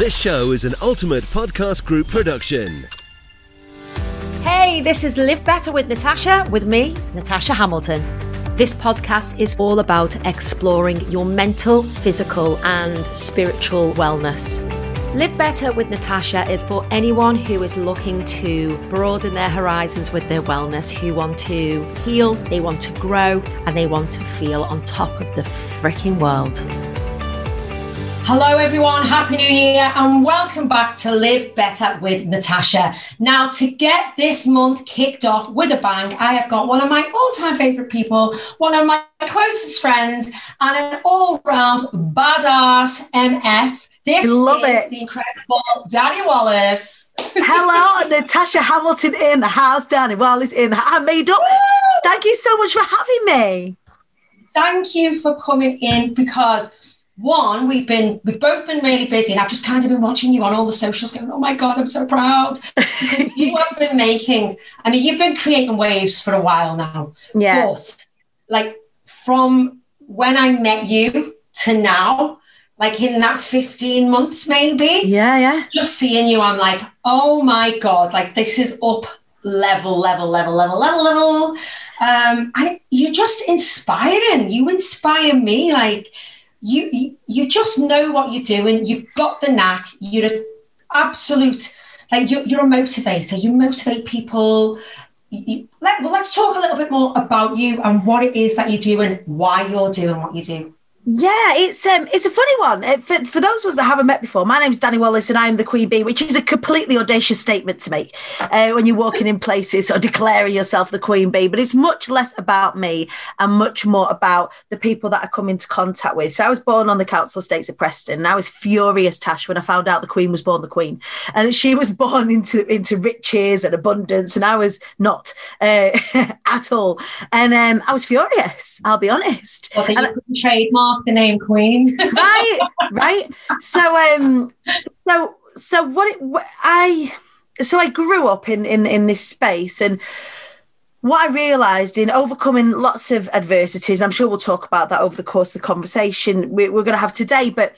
This show is an Ultimate Podcast Group production. Hey, this is Live Better with Natasha, with me, Natasha Hamilton. This podcast is all about exploring your mental, physical, and spiritual wellness. Live Better with Natasha is for anyone who is looking to broaden their horizons with their wellness, who want to heal, they want to grow, and they want to feel on top of the freaking world. Hello, everyone. Happy New Year and welcome back to Live Better with Natasha. Now, to get this month kicked off with a bang, I have got one of my all time favorite people, one of my closest friends, and an all round badass MF. This Love is it. the incredible Dani Wallace. Hello, Natasha Hamilton in the house, Dani Wallace in the I made up. Thank you so much for having me. Thank you for coming in because one, we've been we've both been really busy, and I've just kind of been watching you on all the socials, going, "Oh my god, I'm so proud." You have been making. I mean, you've been creating waves for a while now. Yeah. But like from when I met you to now, like in that 15 months, maybe, Yeah, yeah. just seeing you, I'm like, oh my god, like this is up level, level, level, level, level, level. Um, and you're just inspiring. You inspire me. Like you, you, just know what you're doing. You've got the knack. You're an absolute, like you're, you're a motivator. You motivate people. You- let, well, let's talk a little bit more about you and what it is that you do and why you're doing what you do. Yeah, it's um, it's a funny one. Uh, For, for those of us that haven't met before, my name's Dani Wallace and I'm the Queen Bee, which is a completely audacious statement to make uh, when you're walking in places or declaring yourself the Queen Bee. But it's much less about me and much more about the people that I come into contact with. So I was born on the council estates of Preston, and I was furious, Tash, when I found out the Queen was born the Queen, and she was born into into riches and abundance, and I was not uh, at all. And um, I was furious. I'll be honest. Well, then And you the name Queen. right right so um so so what it i so i grew up in in in this space and what I realised in overcoming lots of adversities, I'm sure we'll talk about that over the course of the conversation we, we're going to have today, but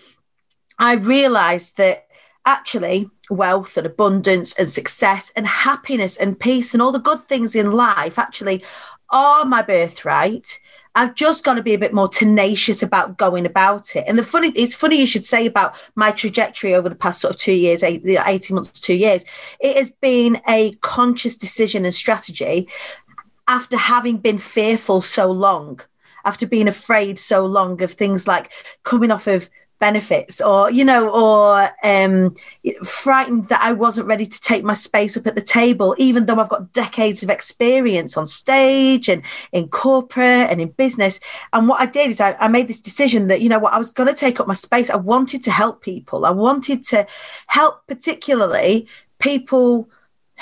I realised that actually wealth and abundance and success and happiness and peace and all the good things in life actually are my birthright. I've just got to be a bit more tenacious about going about it. And the funny, it's funny you should say about my trajectory over the past sort of two years, eight, 18 months two years. It has been a conscious decision and strategy after having been fearful so long, after being afraid so long of things like coming off of benefits or you know or um frightened that i wasn't ready to take my space up at the table even though i've got decades of experience on stage and in corporate and in business. And what i did is i, I made this decision that you know what i was going to take up my space. I wanted to help people. I wanted to help particularly people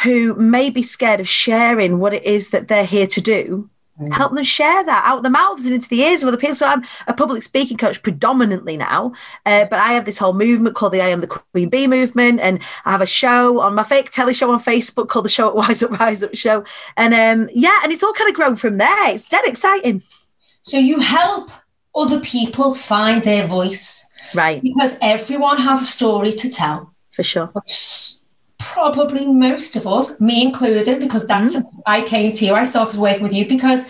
who may be scared of sharing what it is that they're here to do help them share that out the mouths and into the ears of other people. So I'm a public speaking coach predominantly now, uh, but I have this whole movement called the I Am the Queen Bee movement, and I have a show on my fake telly show on Facebook called the Show at Wise Up Rise Up Show, and um, yeah, and it's all kind of grown from there. It's dead exciting, so you help other people find their voice right? because everyone has a story to tell. For sure. Probably most of us, me included, because that's I came to you. I started working with you because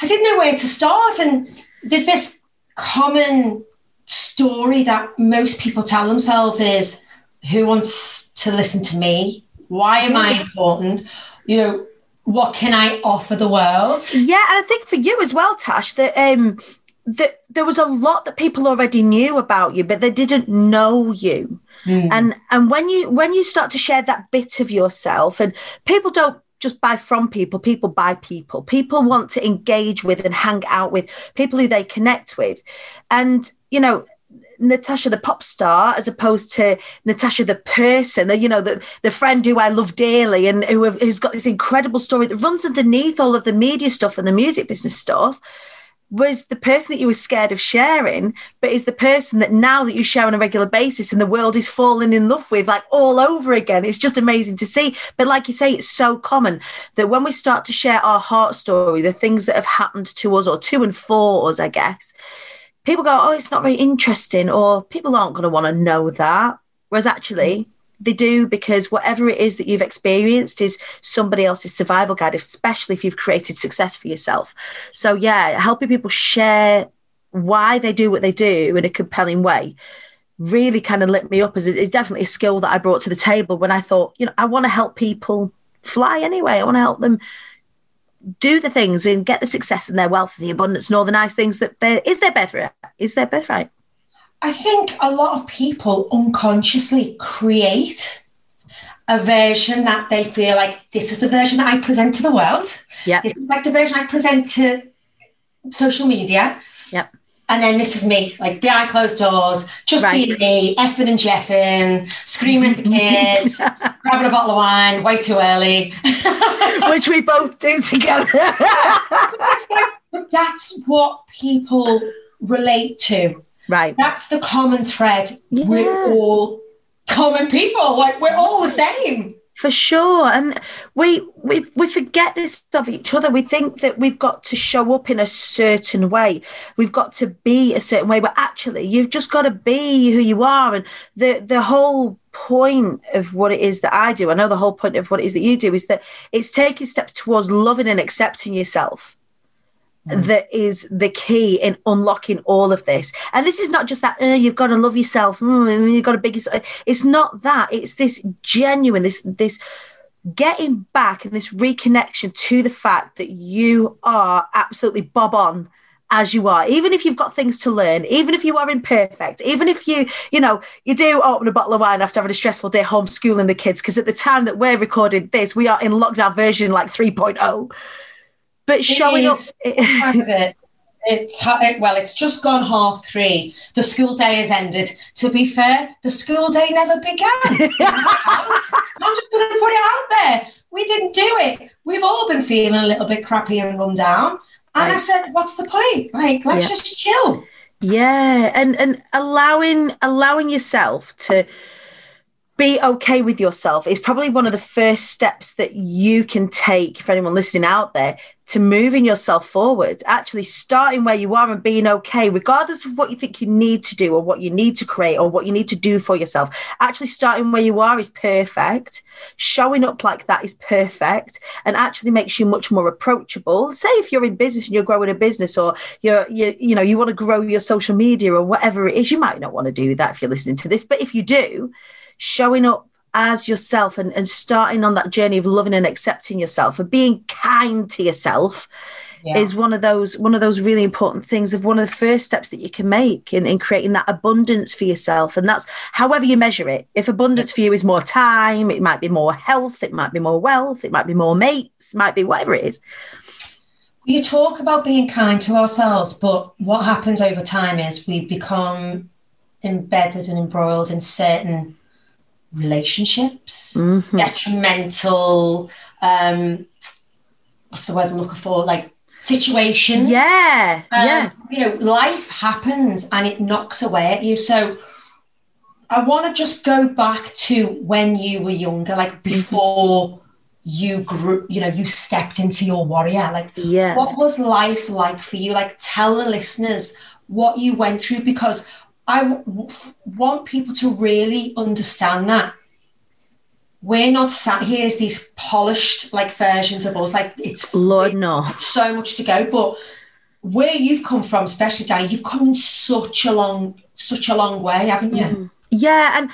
I didn't know where to start, and there's this common story that most people tell themselves is, "Who wants to listen to me? Why am I important? You know." What can I offer the world? Yeah, and I think for you as well, Tash, that um that there was a lot that people already knew about you, but they didn't know you. Mm. And and when you when you start to share that bit of yourself, and people don't just buy from people, people buy people. People want to engage with and hang out with people who they connect with. And you know, Natasha the pop star as opposed to Natasha the person, the, you know, the, the friend who I love dearly and who have, who's got this incredible story that runs underneath all of the media stuff and the music business stuff was the person that you were scared of sharing, but is the person that now that you share on a regular basis and the world is falling in love with, like all over again. It's just amazing to see. But like you say, it's so common that when we start to share our heart story, the things that have happened to us or to and for us, I guess, people go, oh, it's not very interesting, or people aren't going to want to know that. Whereas actually, they do because whatever it is that you've experienced is somebody else's survival guide, especially if you've created success for yourself. So, yeah, helping people share why they do what they do in a compelling way really kind of lit me up as it's definitely a skill that I brought to the table when I thought, you know, I want to help people fly anyway. I want to help them do the things and get the success and their wealth and the abundance and all the nice things that there is their birthright. Is their birthright. I think a lot of people unconsciously create a version that they feel like this is the version that I present to the world. Yeah. This is like the version I present to social media. Yep. And then this is me, like behind closed doors, just Right. being me, effing and jeffing, screaming at the kids, grabbing a bottle of wine way too early. Which we both do together. like, that's what people relate to. Right. That's the common thread. Yeah. We're all common people. Like we're all the same. For sure. And we we we forget this of each other. We think that we've got to show up in a certain way. We've got to be a certain way, but actually you've just got to be who you are. And the the whole point of what it is that I do, I know the whole point of what it is that you do is that it's taking steps towards loving and accepting yourself. That is the key in unlocking all of this. And this is not just that uh, you've got to love yourself, mm, you've got to big. It's not that. It's this genuine, this this getting back and this reconnection to the fact that you are absolutely bob on as you are even if you've got things to learn even if you are imperfect even if you you know you do open a bottle of wine after having a stressful day homeschooling the kids because at the time that we're recording this we are in lockdown version like 3.0 but showing up is. What is it? It's it, well, it's just gone half three. The school day has ended. To be fair, the school day never began. I'm just going to put it out there. We didn't do it. We've all been feeling a little bit crappy and run down. And I said, "What's the point? Like, let's Yeah. just chill." Yeah, and and allowing allowing yourself to be okay with yourself is probably one of the first steps that you can take for anyone listening out there to moving yourself forward. Actually, starting where you are and being okay, regardless of what you think you need to do or what you need to create or what you need to do for yourself. Actually, starting where you are is perfect. Showing up like that is perfect, and actually makes you much more approachable. Say if you're in business and you're growing a business, or you're you you know you want to grow your social media or whatever it is, you might not want to do that if you're listening to this, but if you do, showing up as yourself and, and starting on that journey of loving and accepting yourself and being kind to yourself Yeah. is one of those one of those really important things of one of the first steps that you can make in, in creating that abundance for yourself. And that's however you measure it. If abundance for you is more time it might be more health it might be more wealth it might be more mates it might be whatever it is. You talk about being kind to ourselves, but what happens over time is we become embedded and embroiled in certain relationships, Mhm. detrimental, um, what's the word I'm looking for? Like situation. yeah Um, yeah You know, life happens and it knocks away at you. So I want to just go back to when you were younger, like before you grew, you know, you stepped into your warrior. Like, yeah what was life like for you? Like, tell the listeners what you went through because I w- want people to really understand that we're not sat here as these polished like versions of us. Like, it's lord no so much to go. But where you've come from, especially Dani, you've come in such a long, such a long way, haven't you? Mm-hmm. Yeah, and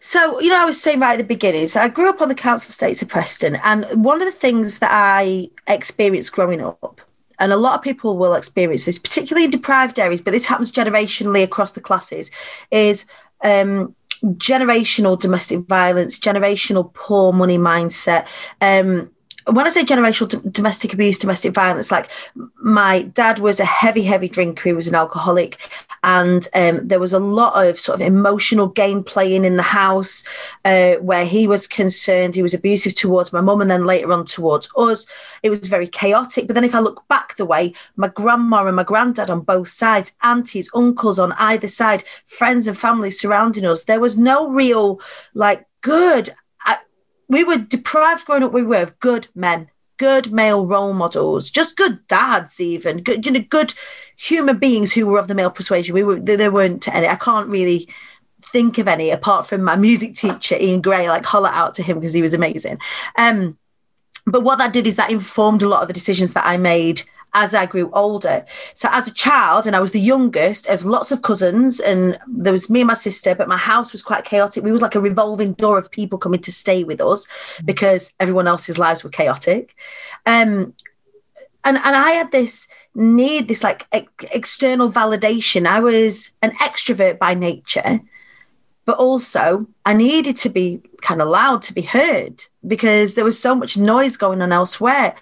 so you know, I was saying right at the beginning. So I grew up on the council estates of Preston, and one of the things that I experienced growing up, and a lot of people will experience this, particularly in deprived areas, but this happens generationally across the classes, is um, generational domestic violence, generational poor money mindset. Um, when I say generational d- domestic abuse, domestic violence, like my dad was a heavy, heavy drinker. He was an alcoholic, and um, there was a lot of sort of emotional game playing in the house uh, where he was concerned. He was abusive towards my mum, and then later on towards us. It was very chaotic. But then, if I look back the way, my grandma and my granddad on both sides, aunties, uncles on either side, friends and family surrounding us, there was no real like good we were deprived growing up we were of good men good male role models just good dads even good you know good human beings who were of the male persuasion we were there weren't any i can't really think of any apart from my music teacher Ian Gray. Like holler out to him because he was amazing. Um, but what that did is that informed a lot of the decisions that I made as I grew older. So as a child, and I was the youngest of lots of cousins, and there was me and my sister, but my house was quite chaotic. We was like a revolving door of people coming to stay with us because everyone else's lives were chaotic. Um, and and I had this need, this like ex- external validation. I was an extrovert by nature, but also I needed to be kind of loud to be heard because there was so much noise going on elsewhere.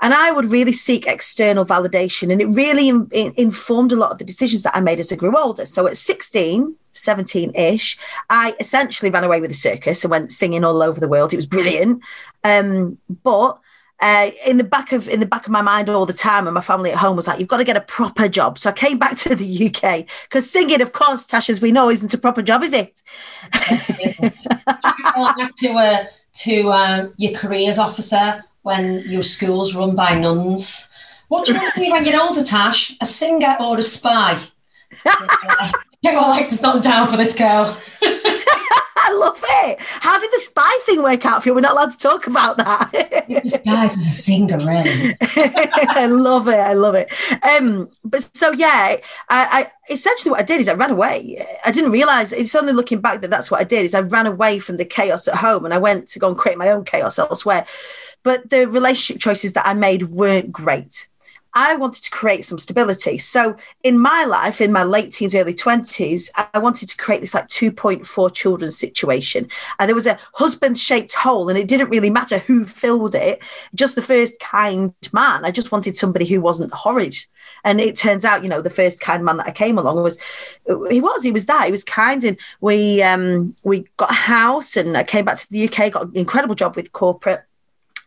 And I would really seek external validation. And it really in, in, informed a lot of the decisions that I made as I grew older. So at 16, 17 ish, I essentially ran away with the circus and went singing all over the world. It was brilliant. Um, but uh, in the back of in the back of my mind all the time, and my family at home was like, "You've got to get a proper job." So I came back to the UK because singing, of course, Tash, as we know, isn't a proper job, is it? to uh, to um, your careers officer when your school's run by nuns. What do you want to be when you're older, Tash? A singer or a spy? Get all like, there's not down for this girl. I love it. How did the spy thing work out for you? We're not allowed to talk about that. You're disguised as a singer, really. I love it. I love it. Um, but so yeah, I, I essentially what I did is I ran away. I didn't realize it's only looking back that that's what I did. Is I ran away from the chaos at home and I went to go and create my own chaos elsewhere. But the relationship choices that I made weren't great. I wanted to create some stability. So in my life, in my late teens, early 20s, I wanted to create this like 2.4 children situation. And there was a husband shaped hole, and it didn't really matter who filled it, just the first kind man. I just wanted somebody who wasn't horrid. And it turns out, you know, the first kind man that I came along was, he was, he was that, he was kind. And we, um, we got a house and I came back to the UK, got an incredible job with corporate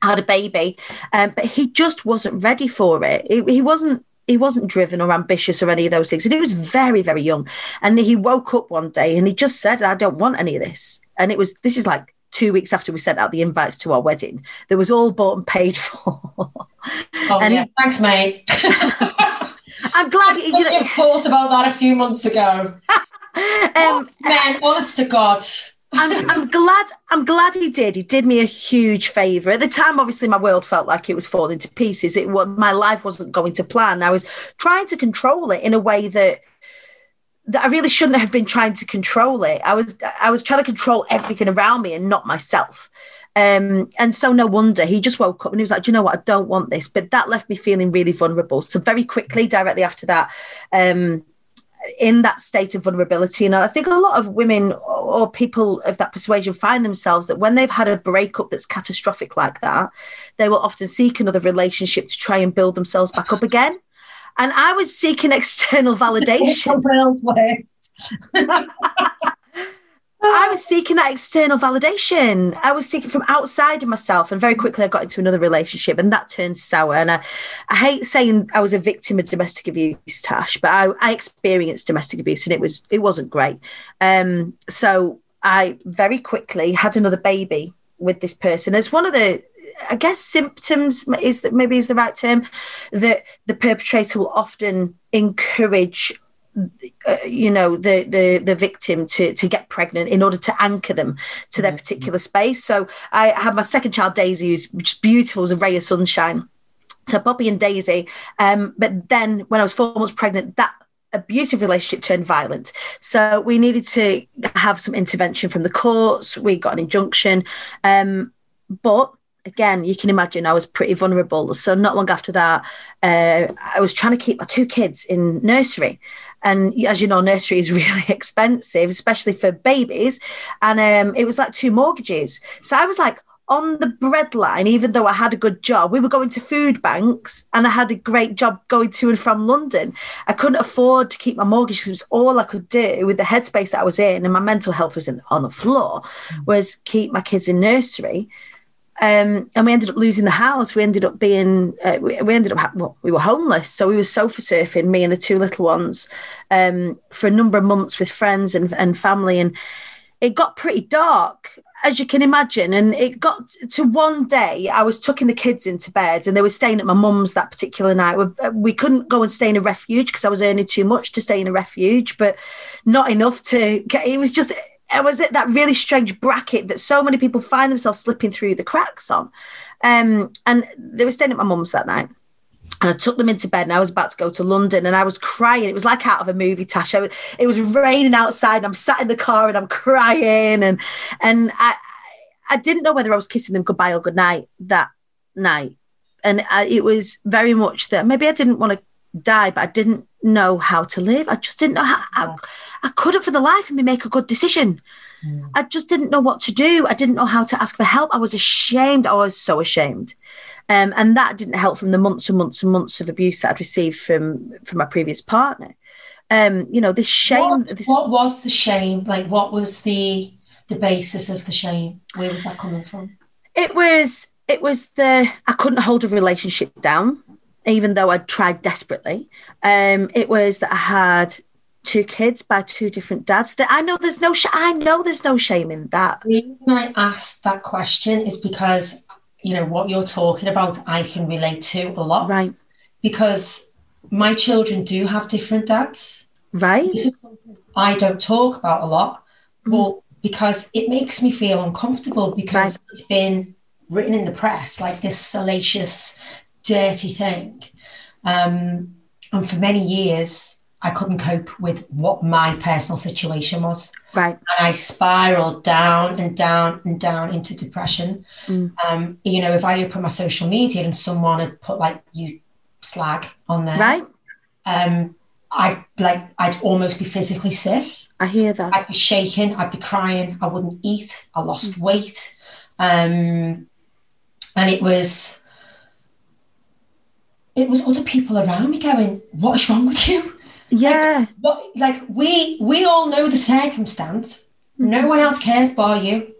had a baby, um, but he just wasn't ready for it. He, he wasn't he wasn't driven or ambitious or any of those things. And he was very, very young. And he woke up one day and he just said, I don't want any of this. And it was, this is like two weeks after we sent out the invites to our wedding. That was all bought and paid for. Oh, and yeah. He, Thanks, mate. I'm glad you, you know, thought about that a few months ago. um, oh, man, honest to God. I'm, I'm glad. I'm glad he did. He did me a huge favor. At the time, obviously, my world felt like it was falling to pieces. It was my life wasn't going to plan. I was trying to control it in a way that that I really shouldn't have been trying to control it. I was I was trying to control everything around me and not myself. Um, and so no wonder he just woke up and he was like, Do you know what, I don't want this. But that left me feeling really vulnerable. So very quickly, directly after that, um, in that state of vulnerability. And I think a lot of women or people of that persuasion find themselves that when they've had a breakup that's catastrophic like that, they will often seek another relationship to try and build themselves back up again. And I was seeking external validation. I was seeking that external validation. I was seeking from outside of myself. And very quickly I got into another relationship and that turned sour. And I, I hate saying I was a victim of domestic abuse, Tash, but I, I experienced domestic abuse and it was it wasn't great. Um, so I very quickly had another baby with this person. As one of the I guess symptoms is that maybe is the right term that the perpetrator will often encourage uh, you know the the the victim to to get pregnant in order to anchor them to their mm-hmm. particular space so i had my second child daisy who's just beautiful as a ray of sunshine so poppy and daisy um, but then when i was four months pregnant that abusive relationship turned violent so we needed to have some intervention from the courts we got an injunction um, but again, you can imagine I was pretty vulnerable. So not long after that, uh, I was trying to keep my two kids in nursery. And as you know, nursery is really expensive, especially for babies. And um, it was like two mortgages. So I was like on the breadline, even though I had a good job. We were going to food banks and I had a great job going to and from London. I couldn't afford to keep my mortgage because it was all I could do with the headspace that I was in and my mental health was in, on the floor, mm. was keep my kids in nursery. Um, and we ended up losing the house. We ended up being, uh, we, we, ended up, well, we were homeless. So we were sofa surfing, me and the two little ones, um, for a number of months with friends and, and family. And it got pretty dark, as you can imagine. And it got to one day, I was tucking the kids into bed and they were staying at my mum's that particular night. We, we couldn't go and stay in a refuge because I was earning too much to stay in a refuge, but not enough to get it was just it was it that really strange bracket that so many people find themselves slipping through the cracks on. Um, and they were staying at my mum's that night. And I took them into bed and I was about to go to London and I was crying. It was like out of a movie, Tasha. It was raining outside and I'm sat in the car and I'm crying. And and I I didn't know whether I was kissing them goodbye or goodnight that night. And I, it was very much that maybe I didn't want to die, but I didn't know how to live. I just didn't know how. I, I couldn't for the life of me make a good decision. Mm. I just didn't know what to do. I didn't know how to ask for help. I was ashamed. I was so ashamed. Um, and that didn't help from the months and months and months of abuse that I'd received from from my previous partner. Um, you know, this shame. What, this, what was the shame? Like, what was the the basis of the shame? Where was that coming from? It was it was the I couldn't hold a relationship down, even though I'd tried desperately. Um, it was that I had two kids by two different dads. That I know there's no sh- I know there's no shame in that. The reason I asked that question is because you know what you're talking about I can relate to a lot. Right. Because my children do have different dads. Right. I don't talk about a lot. Mm. Well, because it makes me feel uncomfortable because right. it's been written in the press like this salacious, dirty thing. Um, and for many years, I couldn't cope with what my personal situation was. Right. And I spiraled down and down and down into depression. Mm. Um, you know, if I open my social media and someone had put like you slag on there. Right. Um, I'd like I'd almost be physically sick. I hear that. I'd be shaking, I'd be crying, I wouldn't eat, I lost mm. weight. Um, and it was it was other people around me going, What is wrong with you? Yeah. Like, what, like we we all know the circumstance. No one else cares bar you.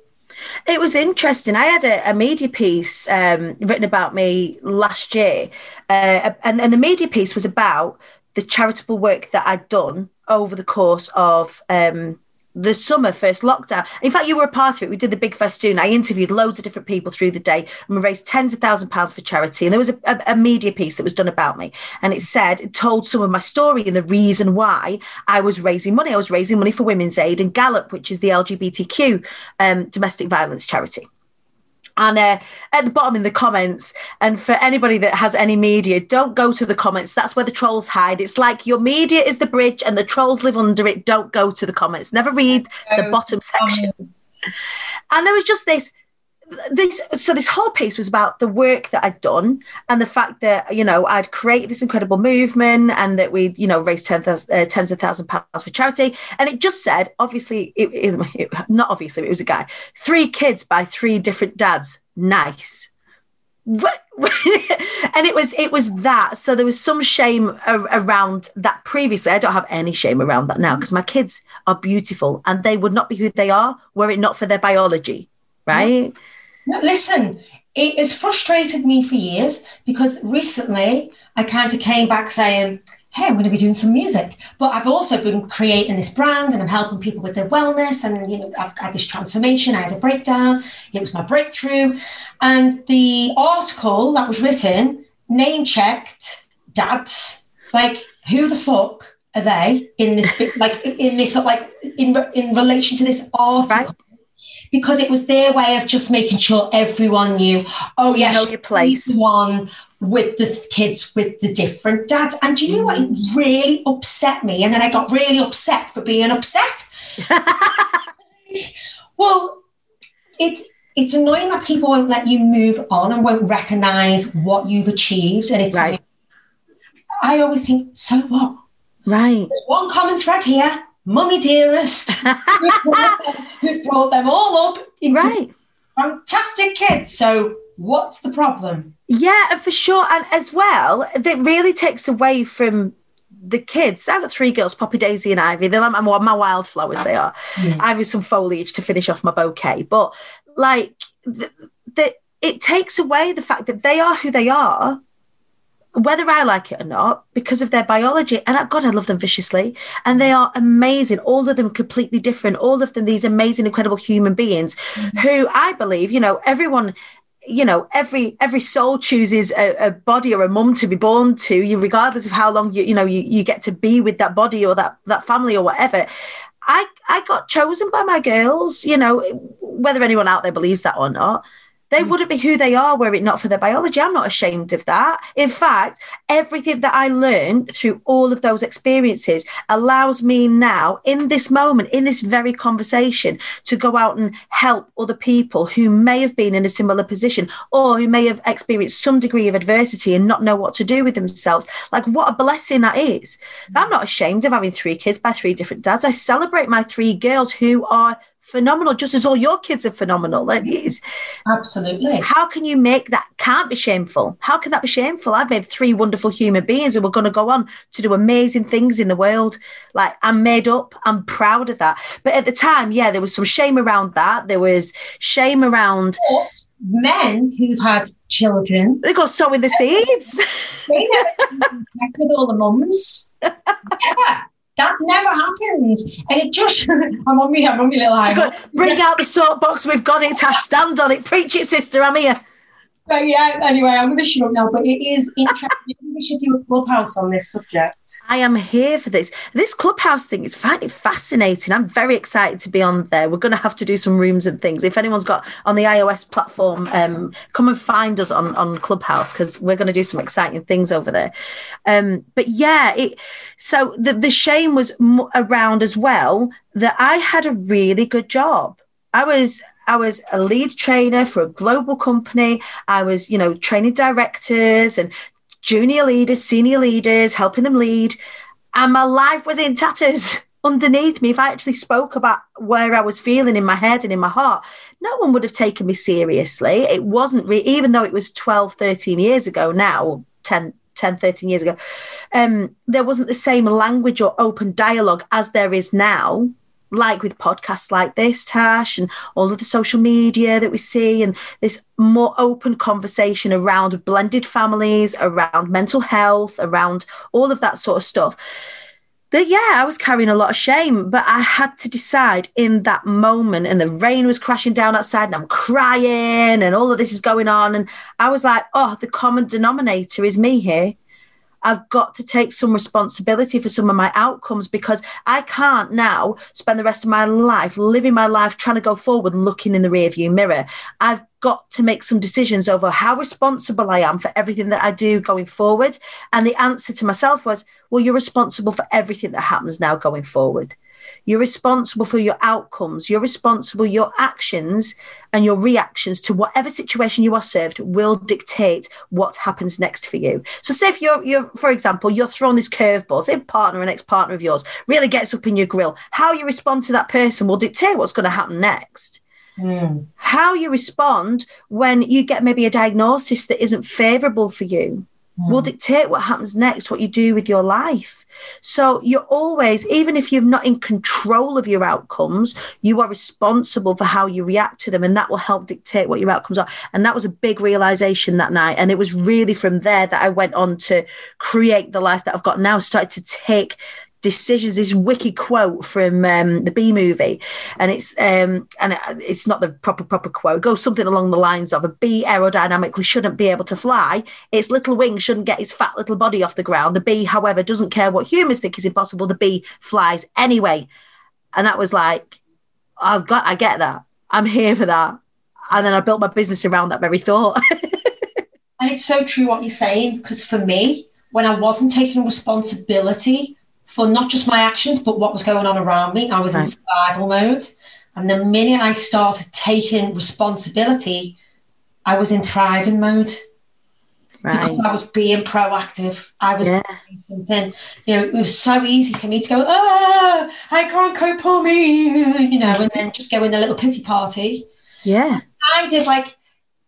It was interesting. I had a, a media piece um, written about me last year, uh, and, and the media piece was about the charitable work that I'd done over the course of um, the summer first lockdown. In fact, you were a part of it. We did the big festoon. I interviewed loads of different people through the day and we raised tens of thousands of pounds for charity. And there was a, a, a, media piece that was done about me. And it said, it told some of my story and the reason why I was raising money. I was raising money for Women's Aid and Galop, which is the LGBTQ um, domestic violence charity and uh, at the bottom in the comments. And for anybody that has any media don't go to the comments. That's where the trolls hide. It's like your media is the bridge and the trolls live under it. Don't go to the comments. Never read the bottom section. and there was just this this so this whole piece was about the work that I'd done and the fact that you know I'd created this incredible movement and that we you know raised ten, uh, tens of thousand pounds for charity. And it just said obviously it, it, not obviously it was a guy three kids by three different dads. Nice. And it was it was that. So there was some shame ar- around that previously. I don't have any shame around that now because my kids are beautiful and they would not be who they are were it not for their biology right? yeah listen, it has frustrated me for years because recently I kind of came back saying, hey, I'm going to be doing some music. But I've also been creating this brand and I'm helping people with their wellness. And, you know, I've had this transformation. I had a breakdown. It was my breakthrough. And the article that was written name checked dads. Like, who the fuck are they in this, like, in this, like, in, in relation to this article? Right because it was their way of just making sure everyone knew, oh, yeah, you know your place. One with the kids with the different dads. And do you know what? It mm. really upset me. And then I got really upset for being upset. well, it's it's annoying that people won't let you move on and won't recognize what you've achieved. And it's right. like, I always think, so what? Right. There's one common thread here mummy dearest, who's brought them all up into right. fantastic kids. So what's the problem? Yeah, for sure. And as well, that really takes away from the kids. I've got three girls, Poppy, Daisy, and Ivy. They're my, my wildflowers, they are. Mm. Ivy, some foliage to finish off my bouquet. But like, the, the, it takes away the fact that they are who they are whether I like it or not, because of their biology. And God, I love them viciously. And they are amazing. All of them completely different. All of them, these amazing, incredible human beings mm-hmm. who I believe, you know, everyone you know every every soul chooses a, a, body or a mum to be born to you regardless of how long you you know you, you get to be with that body or that that family or whatever i i got chosen by my girls you know whether anyone out there believes that or not they mm. wouldn't be who they are were it not for their biology. I'm not ashamed of that. In fact, everything that I learned through all of those experiences allows me now, in this moment, in this very conversation, to go out and help other people who may have been in a similar position or who may have experienced some degree of adversity and not know what to do with themselves. Like, what a blessing that is. Mm. I'm not ashamed of having three kids by three different dads. I celebrate my three girls who are phenomenal, just as all your kids are phenomenal. Is. Absolutely. How can you make that? Can't be shameful. How can that be shameful? I've made three wonderful human beings who are going to go on to do amazing things in the world. Like I'm made up. I'm proud of that. But at the time, yeah, there was some shame around that. There was shame around men who've had children. They got sowing the seeds. with all the mums. Never. Happened. And it just, I'm on me, I'm on me little high. Bring out the soapbox. We've got it. Tash, stand on it. Preach it, sister. I'm here. But yeah, anyway, I'm going to shut up now. But it is interesting. we should do a clubhouse on this subject. I am here for this. This clubhouse thing is fascinating. I'm very excited to be on there. We're going to have to do some rooms and things. If anyone's got on the iOS platform, um, come and find us on on Clubhouse because we're going to do some exciting things over there. Um, but yeah, it. So the the shame was around as well that I had a really good job. I was I was a lead trainer for a global company. I was, you know, training directors and junior leaders, senior leaders, helping them lead. And my life was in tatters underneath me. If I actually spoke about where I was feeling in my head and in my heart, no one would have taken me seriously. It wasn't, re- even though it was 12, 13 years ago now, 10, 10 13 years ago, um, there wasn't the same language or open dialogue as there is now like with podcasts like this, Tash, and all of the social media that we see, and this more open conversation around blended families, around mental health, around all of that sort of stuff. That yeah, I was carrying a lot of shame, but I had to decide in that moment, and the rain was crashing down outside, and I'm crying, and all of this is going on, and I was like, oh, the common denominator is me here. I've got to take some responsibility for some of my outcomes because I can't now spend the rest of my life living my life trying to go forward, and looking in the rearview mirror. I've got to make some decisions over how responsible I am for everything that I do going forward. And the answer to myself was, well, you're responsible for everything that happens now going forward. You're responsible for your outcomes. You're responsible. Your actions and your reactions to whatever situation you are served will dictate what happens next for you. So, say if you're, you're for example, you're thrown this curveball, say a partner, an ex-partner of yours, really gets up in your grill. How you respond to that person will dictate what's going to happen next. Mm. How you respond when you get maybe a diagnosis that isn't favorable for you. Will hmm. dictate what happens next, what you do with your life. So you're always, even if you're not in control of your outcomes, you are responsible for how you react to them. And that will help dictate what your outcomes are. And that was a big realization that night. And it was really from there that I went on to create the life that I've got now, started to take decisions this wicked quote from um, the Bee Movie. And it's um, and it's not the proper proper quote. It goes something along the lines of a bee aerodynamically shouldn't be able to fly. Its little wings shouldn't get its fat little body off the ground. The bee however doesn't care what humans think is impossible. The bee flies anyway. And that was like I've got I get that. I'm here for that. And then I built my business around that very thought. And it's so true what you're saying because for me when I wasn't taking responsibility for not just my actions, but what was going on around me. I was right. in survival mode. And the minute I started taking responsibility, I was in thriving mode. Right. Because I was being proactive. I was yeah. doing something. You know, it was so easy for me to go, ah, I can't cope for me, you know, and then just go in a little pity party. Yeah. Kind of like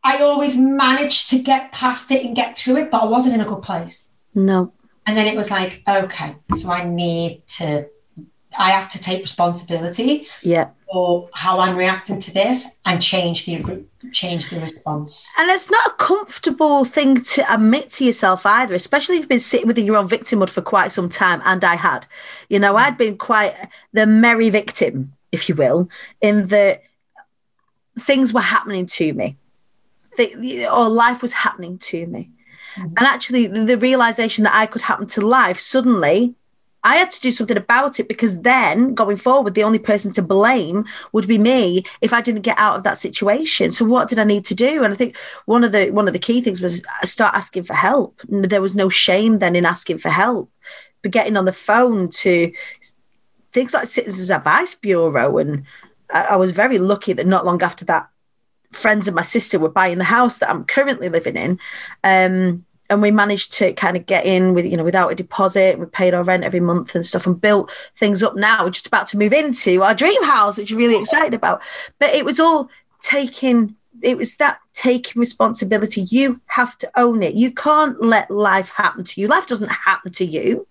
I always managed to get past it and get through it, but I wasn't in a good place. No. And then it was like, okay, so I need to I have to take responsibility Yeah. for how I'm reacting to this and change the change the response. And it's not a comfortable thing to admit to yourself either, especially if you've been sitting within your own victimhood for quite some time. And I had, you know, I'd been quite the merry victim, if you will, in that things were happening to me, or life was happening to me. Mm-hmm. And actually, the, the realization that I could happen to life suddenly. I had to do something about it because then going forward, the only person to blame would be me if I didn't get out of that situation. So what did I need to do? And I think one of the one of the key things was start asking for help. There was no shame then in asking for help. But getting on the phone to things like Citizens Advice Bureau, and I was very lucky that not long after that, friends of my sister were buying the house that I'm currently living in. Um, and we managed to kind of get in with you know without a deposit. We paid our rent every month and stuff and built things up. Now we're just about to move into our dream house which we're really excited about. But it was all taking it was that taking responsibility. You have to own it. You can't let life happen to you. Life doesn't happen to you.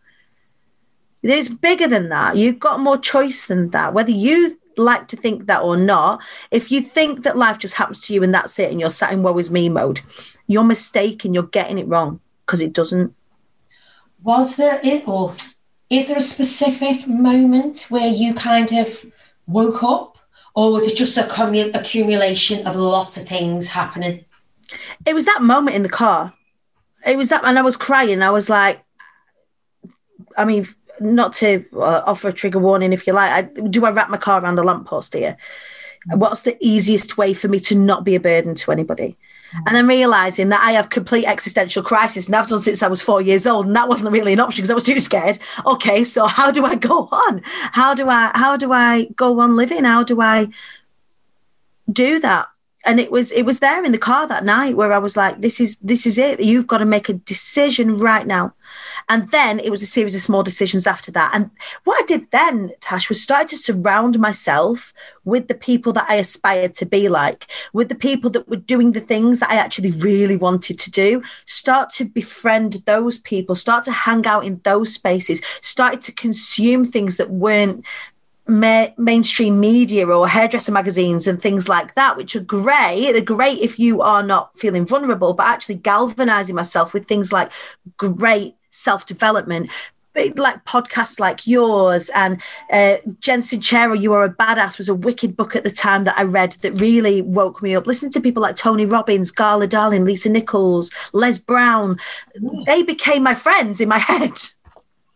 It's bigger than that. You've got more choice than that. Whether you like to think that or not if you think that life just happens to you and that's it and you're sat in woe is me mode you're mistaken you're getting it wrong because it doesn't. Was there it or is there a specific moment where you kind of woke up, or was it just a commu- accumulation of lots of things happening? it was that moment in the car. It was that and i was crying. I was like i mean not to uh, offer a trigger warning if you like I, do i wrap my car around a lamppost here what's the easiest way for me to not be a burden to anybody and then realizing that I have complete existential crisis and I've done since I was four years old, and that wasn't really an option because I was too scared. Okay, so how do I go on? How do I how do I go on living? How do I do that? And it was it was there in the car that night where I was like, this is this is it. You've got to make a decision right now. And then it was a series of small decisions after that. And what I did then, Tash, was start to surround myself with the people that I aspired to be like, with the people that were doing the things that I actually really wanted to do. Start to befriend those people, start to hang out in those spaces, started to consume things that weren't ma- mainstream media or hairdresser magazines and things like that, which are great. They're great if you are not feeling vulnerable, but actually galvanizing myself with things like great self development. Like podcasts like yours and uh, Jen Sincero, You Are a Badass was a wicked book at the time that I read that really woke me up. Listening to people like Tony Robbins, Gala Darling, Lisa Nichols, Les Brown, they became my friends in my head.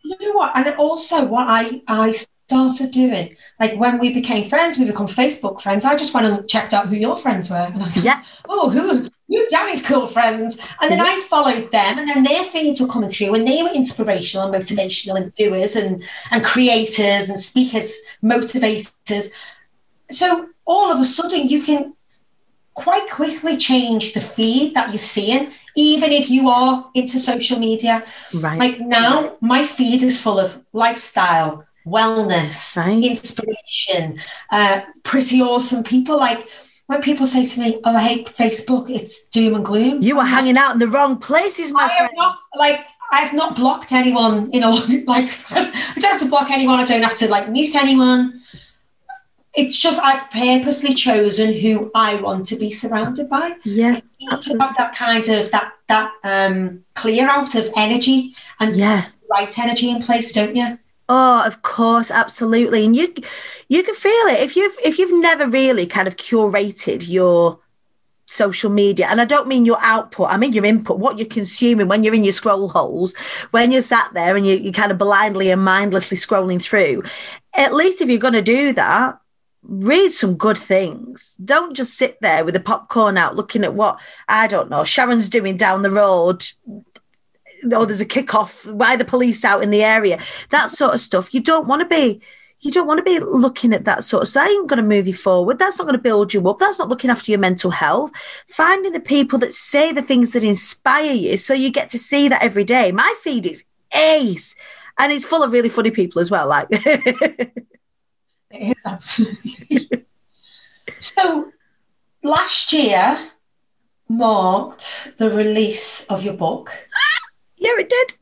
You know what? And also what I I started doing, like when we became friends, we become Facebook friends. I just went and checked out who your friends were, and I was like, Yeah. oh, who who's Dani's cool friends? And then I followed them, and then their feeds were coming through, and they were inspirational and motivational and doers and and creators and speakers, motivators. So all of a sudden, you can quite quickly change the feed that you're seeing, even if you are into social media. Right. Like now, my feed is full of lifestyle, wellness, Right. inspiration, uh, pretty awesome people. Like when people say to me, "Oh, I hate Facebook," it's doom and gloom. you were hanging out in the wrong places, my I friend. not like I've not blocked anyone in a long like I don't have to block anyone. I don't have to like mute anyone. It's just I've purposely chosen who I want to be surrounded by Yeah, you need to have that kind of that that um clear out of energy and yeah. right energy in place, don't you? Oh, of course, absolutely. And you you can feel it. If you've if you've never really kind of curated your social media and i don't mean your output i mean your input what you're consuming when you're in your scroll holes when you're sat there and you, you're kind of blindly and mindlessly scrolling through at least if you're going to do that read some good things. Don't just sit there with the popcorn out looking at what i don't know sharon's doing down the road or there's a kickoff why the police out in the area that sort of stuff. You don't want to be you don't want to be looking at that sort of stuff. That ain't going to move you forward. That's not going to build you up. That's not looking after your mental health. Finding the people that say the things that inspire you so you get to see that every day. My feed is ace. And it's full of really funny people as well. Like It is absolutely. so last year marked the release of your book. Yeah, it did.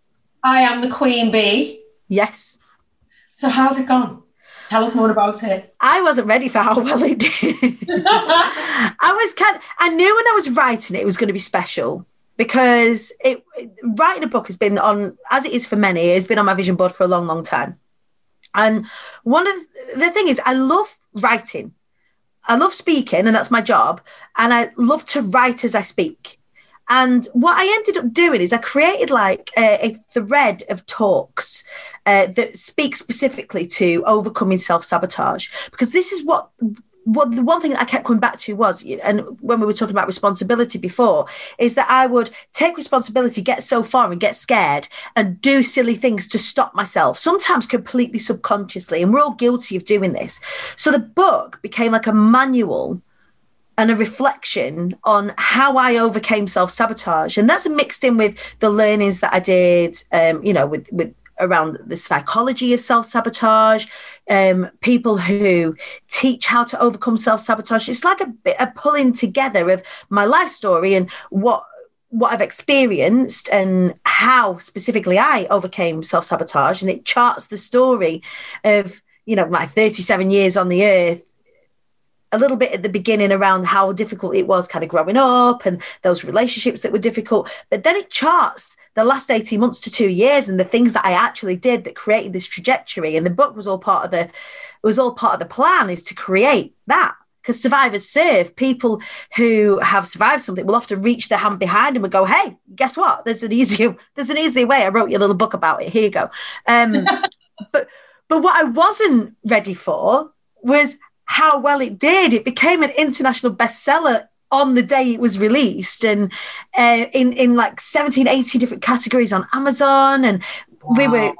I am the Queen Bee. Yes. So how's it gone? Tell us more about it. I wasn't ready for how well it did. I was kind. Of, I knew when I was writing it, it was going to be special because it writing a book has been on, as it is for many, it's been on my vision board for a long, long time. And one of the, the thing is, I love writing. I love speaking, and that's my job. And I love to write as I speak. And what I ended up doing is I created like a, a thread of talks uh, that speak specifically to overcoming self sabotage, because this is what well, the one thing that I kept coming back to was, and when we were talking about responsibility before, is that I would take responsibility, get so far and get scared and do silly things to stop myself, sometimes completely subconsciously. And we're all guilty of doing this. So the book became like a manual and a reflection on how I overcame self sabotage. And that's mixed in with the learnings that I did, um, you know, with, with around the psychology of self sabotage, um, people who teach how to overcome self sabotage. It's like a bit a pulling together of my life story and what what I've experienced and how specifically I overcame self sabotage, and it charts the story of you know my 37 years on the earth a little bit at the beginning around how difficult it was kind of growing up and those relationships that were difficult but then it charts the last 18 months to two years and the things that I actually did that created this trajectory. And the book was all part of the it was all part of the plan is to create that. Because survivors serve people who have survived something will often reach their hand behind them and go, Hey, guess what? There's an easier, there's an easier way. I wrote you a little book about it. Here you go. Um, but but what I wasn't ready for was how well it did. It became an international bestseller on the day it was released and uh, in in like 17 18 different categories on amazon and wow. we were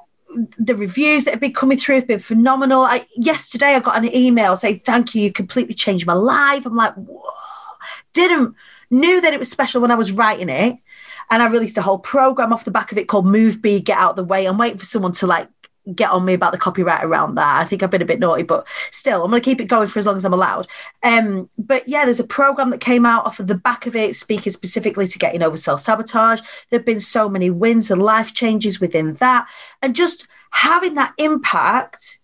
the reviews that have been coming through have been phenomenal I, yesterday i got an email saying thank you you completely changed my life i'm like Whoa. didn't knew that it was special when i was writing it and i released a whole program off the back of it called move be get out the way i'm waiting for someone to like get on me about the copyright around that. I think I've been a bit naughty, but still, I'm going to keep it going for as long as I'm allowed. Um, but yeah, there's a program that came out off of the back of it, speaking specifically to getting over self sabotage. There have been so many wins and life changes within that, and just having that impact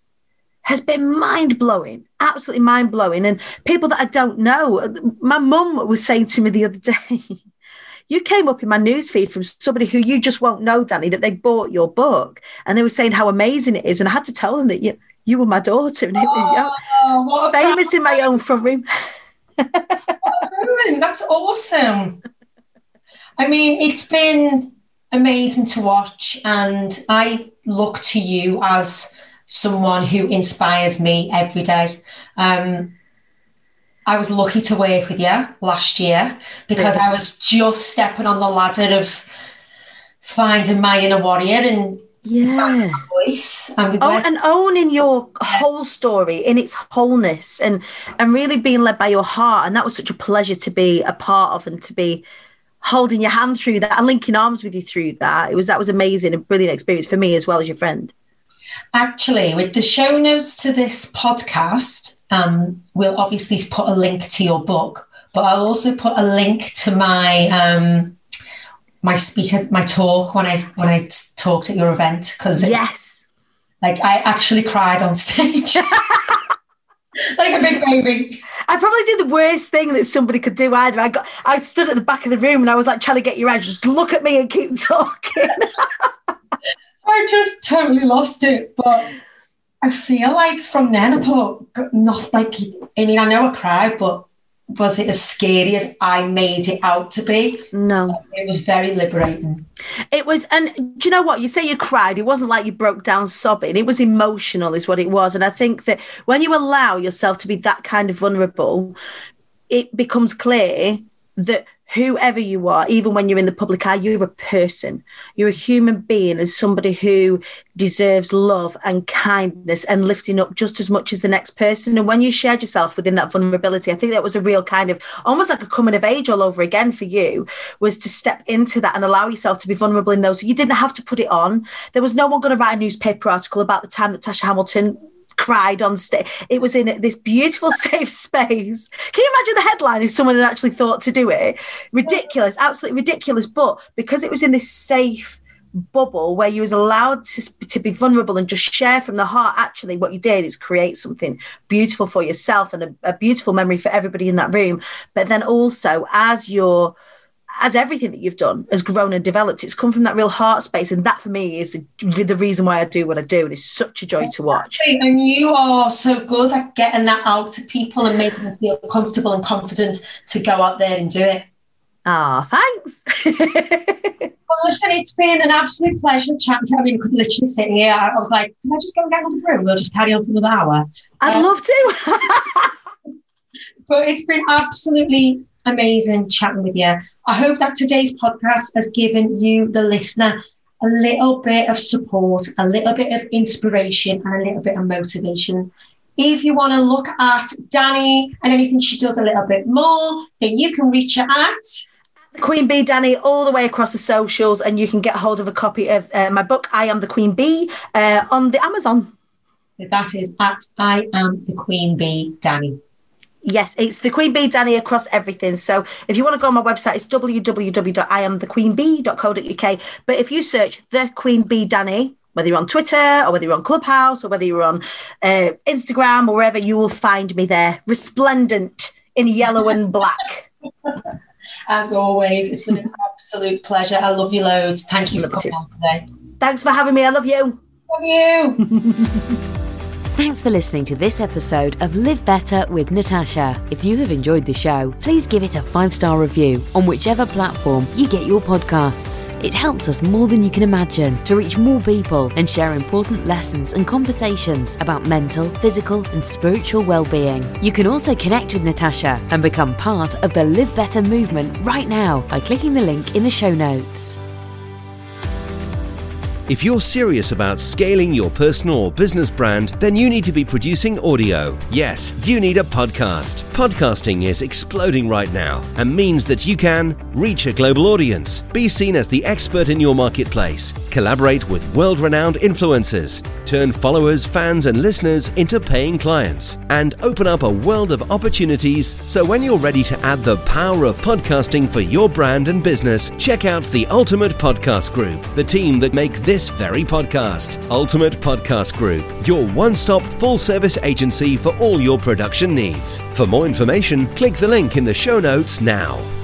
has been mind blowing, absolutely mind blowing. And people that I don't know, my mum was saying to me the other day. You came up in my newsfeed from somebody who you just won't know, Dani, that they bought your book and they were saying how amazing it is. And I had to tell them that you, you were my daughter. And it was oh, famous in my own front room. That's awesome. I mean, it's been amazing to watch. And I look to you as someone who inspires me every day. Um, I was lucky to work with you last year because I was just stepping on the ladder of finding my inner warrior and yeah. voice. And, oh, and owning your whole story in its wholeness and and really being led by your heart. And that was such a pleasure to be a part of and to be holding your hand through that and linking arms with you through that. It was that was amazing a brilliant experience for me as well as your friend. Actually with the show notes to this podcast um, we'll obviously put a link to your book, but I'll also put a link to my um, my speaker, my talk when I when I talked at your event because yes, like I actually cried on stage. like a big baby. I probably did the worst thing that somebody could do either. I got I stood at the back of the room and I was like trying to get your eyes, just look at me and keep talking. I just totally lost it. But I feel like from then I thought, not like, I mean, I know I cried, but was it as scary as I made it out to be? No. It was very liberating. It was, and do you know what? You say you cried. It wasn't like you broke down sobbing. It was emotional, is what it was. And I think that when you allow yourself to be that kind of vulnerable, it becomes clear that whoever you are, even when you're in the public eye, you're a person. You're a human being and somebody who deserves love and kindness and lifting up just as much as the next person. And when you shared yourself within that vulnerability, I think that was a real kind of almost like a coming of age all over again for you, was to step into that and allow yourself to be vulnerable in those. You didn't have to put it on. There was no one going to write a newspaper article about the time that Tasha Hamilton cried on stage. It was in this beautiful, safe space. Can you imagine the headline if someone had actually thought to do it? Ridiculous, absolutely ridiculous. But because it was in this safe, bubble where you was allowed to, to be vulnerable and just share from the heart actually what you did is create something beautiful for yourself and a, a beautiful memory for everybody in that room but then also as you're as everything that you've done has grown and developed, it's come from that real heart space, and that for me is the the reason why I do what I do, and it's such a joy to watch. And you are so good at getting that out to people and making them feel comfortable and confident to go out there and do it. Ah, oh, thanks. well, listen, it's been an absolute pleasure chatting to you. I mean, could literally sit here. I was like, can I just go and get another room? We'll just carry on for another hour. I'd uh, love to. but it's been absolutely amazing chatting with you. I hope that today's podcast has given you, the listener, a little bit of support, a little bit of inspiration, and a little bit of motivation. If you want to look at Dani and anything she does a little bit more, then you can reach her at Queen Bee Dani all the way across the socials, and you can get hold of a copy of uh, my book, I Am the Queen Bee, uh, on the Amazon. That is at I Am the Queen Bee Dani. Yes, it's the Queen Bee Dani across everything. So if you want to go on my website, it's www.iamthequeenbee.co.uk. But if you search the Queen Bee Dani, whether you're on Twitter or whether you're on Clubhouse or whether you're on uh, Instagram or wherever, you will find me there, resplendent in yellow and black. As always, it's been an absolute pleasure. I love you loads. Thank you love for coming on today. Thanks for having me. I love you. Love you. Thanks for listening to this episode of Live Better with Natasha. If you have enjoyed the show, please give it a five star review on whichever platform you get your podcasts. It helps us more than you can imagine to reach more people and share important lessons and conversations about mental, physical, and spiritual well being. You can also connect with Natasha and become part of the Live Better movement right now by clicking the link in the show notes. If you're serious about scaling your personal or business brand, then you need to be producing audio. Yes, you need a podcast. Podcasting is exploding right now and means that you can reach a global audience, be seen as the expert in your marketplace, collaborate with world renowned influencers, turn followers, fans, and listeners into paying clients, and open up a world of opportunities. So when you're ready to add the power of podcasting for your brand and business, check out the Ultimate Podcast Group, the team that make this this very podcast. Ultimate Podcast Group, your one stop full service agency for all your production needs. For more information, click the link in the show notes now.